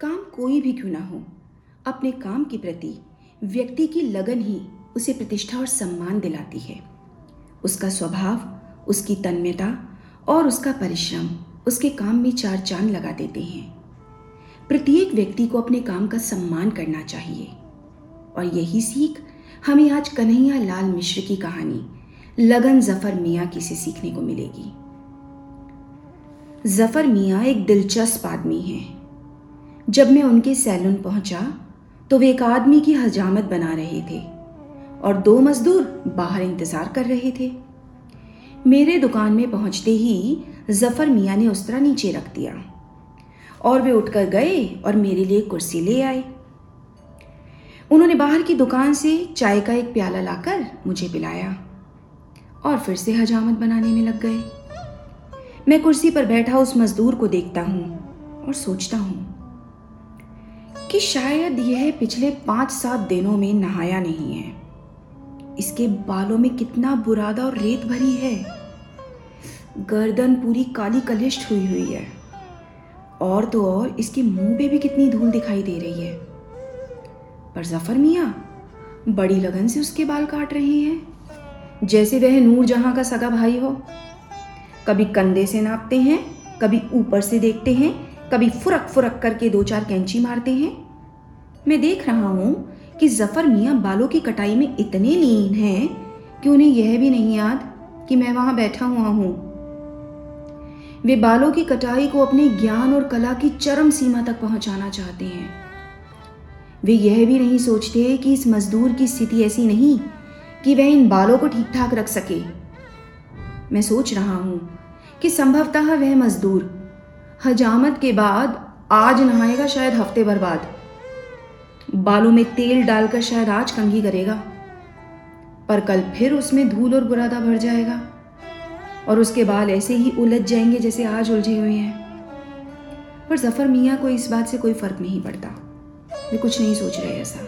काम कोई भी क्यों ना हो, अपने काम के प्रति व्यक्ति की लगन ही उसे प्रतिष्ठा और सम्मान दिलाती है। उसका स्वभाव, उसकी तन्मयता और उसका परिश्रम उसके काम में चार चाँद लगा देते हैं। प्रत्येक व्यक्ति को अपने काम का सम्मान करना चाहिए। और यही सीख हमें आज कन्हैया लाल मिश्र की कहानी, लगन ज़फ़र मियाँ की से सीखने को मिलेगी। ज़फ़र मियाँ एक दिलचस्प आदमी हैं। जब मैं उनके सैलून पहुँचा तो वे एक आदमी की हजामत बना रहे थे और दो मजदूर बाहर इंतज़ार कर रहे थे। मेरे दुकान में पहुँचते ही ज़फ़र मियाँ ने उस्तरा नीचे रख दिया और वे उठकर गए और मेरे लिए कुर्सी ले आए। उन्होंने बाहर की दुकान से चाय का एक प्याला लाकर मुझे पिलाया और फिर से हजामत बनाने में लग गए। मैं कुर्सी पर बैठा उस मजदूर को देखता हूँ और सोचता हूँ कि शायद यह पिछले पाँच सात दिनों में नहाया नहीं है। इसके बालों में कितना बुरादा और रेत भरी है। गर्दन पूरी काली कलिष्ट हुई हुई है। और तो और इसके मुँह पे भी कितनी धूल दिखाई दे रही है। पर ज़फ़र मियाँ, बड़ी लगन से उसके बाल काट रहे हैं। जैसे वह नूर जहाँ का सगा भाई हो। कभी कंधे से नापते हैं, कभी ऊपर से देखते हैं, कभी फुरक फुरक करके दो चार कैंची मारते हैं। मैं देख रहा हूँ कि ज़फ़र मियाँ बालों की कटाई में इतने लीन हैं कि उन्हें यह भी नहीं याद कि मैं वहाँ बैठा हुआ हूँ। वे बालों की कटाई को अपने ज्ञान और कला की चरम सीमा तक पहुंचाना चाहते हैं। वे यह भी नहीं सोचते कि इस मजदूर की स्थिति ऐसी नहीं कि वह इन बालों को ठीक ठाक रख सके। मैं सोच रहा हूँ कि संभवतः वह मजदूर हजामत के बाद आज नहाएगा शायद हफ़्ते भर बाद बालों में तेल डालकर शायद आज कंघी करेगा। पर कल फिर उसमें धूल और बुरादा भर जाएगा। और उसके बाल ऐसे ही उलझ जाएँगे जैसे आज उलझे हुए हैं। पर ज़फ़र मियाँ को इस बात से कोई फ़र्क नहीं पड़ता। वे कुछ नहीं सोच रहे ऐसा।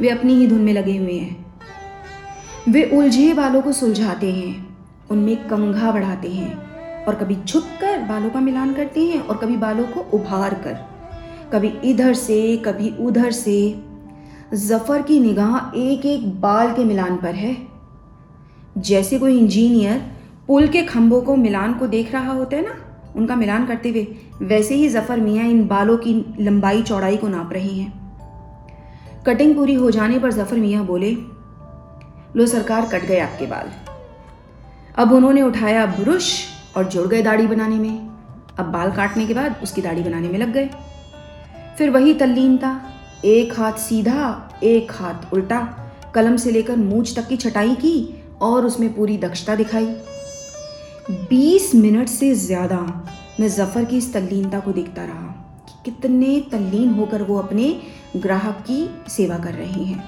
वे अपनी ही धुन में लगे हुए हैं। वे उलझे बालों को सुलझाते हैं। उनमें कंघा बढ़ाते हैं। और कभी झुक कर बालों का मिलान करते हैं और कभी बालों को उभार कर। कभी इधर से, कभी उधर से। ज़फ़र की निगाह एक एक बाल के मिलान पर है। जैसे कोई इंजीनियर पुल के खंभों को मिलान को देख रहा होता है ना, उनका मिलान करते हुए, वैसे ही ज़फ़र मियाँ इन बालों की लंबाई, चौड़ाई को नाप रहे हैं। कटिंग पूरी हो जाने पर ज़फ़र मियाँ बोले, लो सरकार, कट गए आपके बाल। अब उन्होंने उठाया ब्रुश और जुड़ गए दाढ़ी बनाने में। अब बाल काटने के बाद उसकी दाढ़ी बनाने में लग गए। फिर वही तल्लीनता एक हाथ सीधा, एक हाथ उल्टा। कलम से लेकर मूछ तक की छटाई की और उसमें पूरी दक्षता दिखाई। बीस मिनट से ज़्यादा मैं जफ़र की इस तल्लीनता को देखता रहा कि कितने तल्लीन होकर वो अपने ग्राहक की सेवा कर रहे हैं।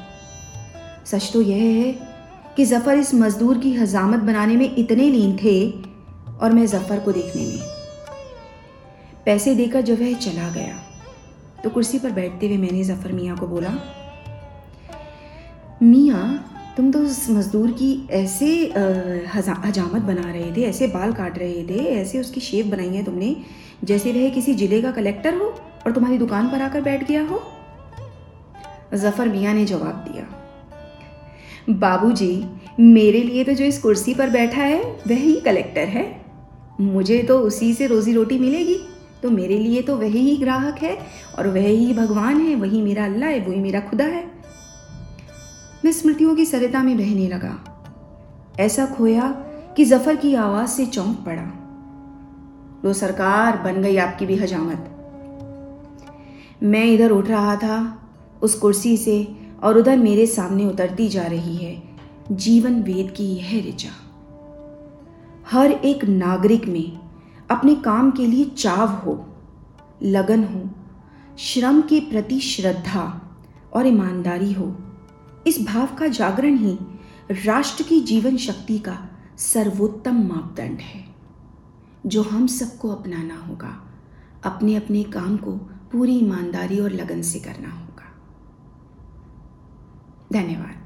सच तो यह है कि जफ़र इस मज़दूर की हजामत बनाने में इतने लीन थे और मैं जफ़र को देखने में। पैसे देकर जब वह चला गया तो कुर्सी पर बैठते हुए मैंने जफ़र मियाँ को बोला, मियाँ, तुम तो उस मज़दूर की ऐसे हजामत बना रहे थे, ऐसे बाल काट रहे थे, ऐसे उसकी शेप बनाई है तुमने, जैसे वह किसी ज़िले का कलेक्टर हो और तुम्हारी दुकान पर आकर बैठ गया हो? जफ़र मियाँ ने जवाब दिया, बाबूजी, मेरे लिए तो जो इस कुर्सी पर बैठा है, वही कलेक्टर है। मुझे तो उसी से रोज़ी रोटी मिलेगी। तो मेरे लिए तो वही ही ग्राहक है और वह ही भगवान है, वही मेरा अल्लाह है, वही मेरा खुदा है। मैं स्मृतियों की सरिता में बहने लगा। ऐसा खोया कि ज़फ़र की आवाज़ से चौंक पड़ा। लो सरकार, बन गई आपकी भी हजामत। मैं इधर उठ रहा था, उस कुर्सी से, और उधर मेरे सामने उतरती जा रही है, जीवन वेद की यह ऋचा। हर एक नागरिक में अपने काम के लिए चाव हो, लगन हो, श्रम के प्रति श्रद्धा और ईमानदारी हो। इस भाव का जागरण ही राष्ट्र की जीवन शक्ति का सर्वोत्तम मापदंड है, जो हम सबको अपनाना होगा अपने अपने काम को पूरी ईमानदारी और लगन से करना होगा। धन्यवाद।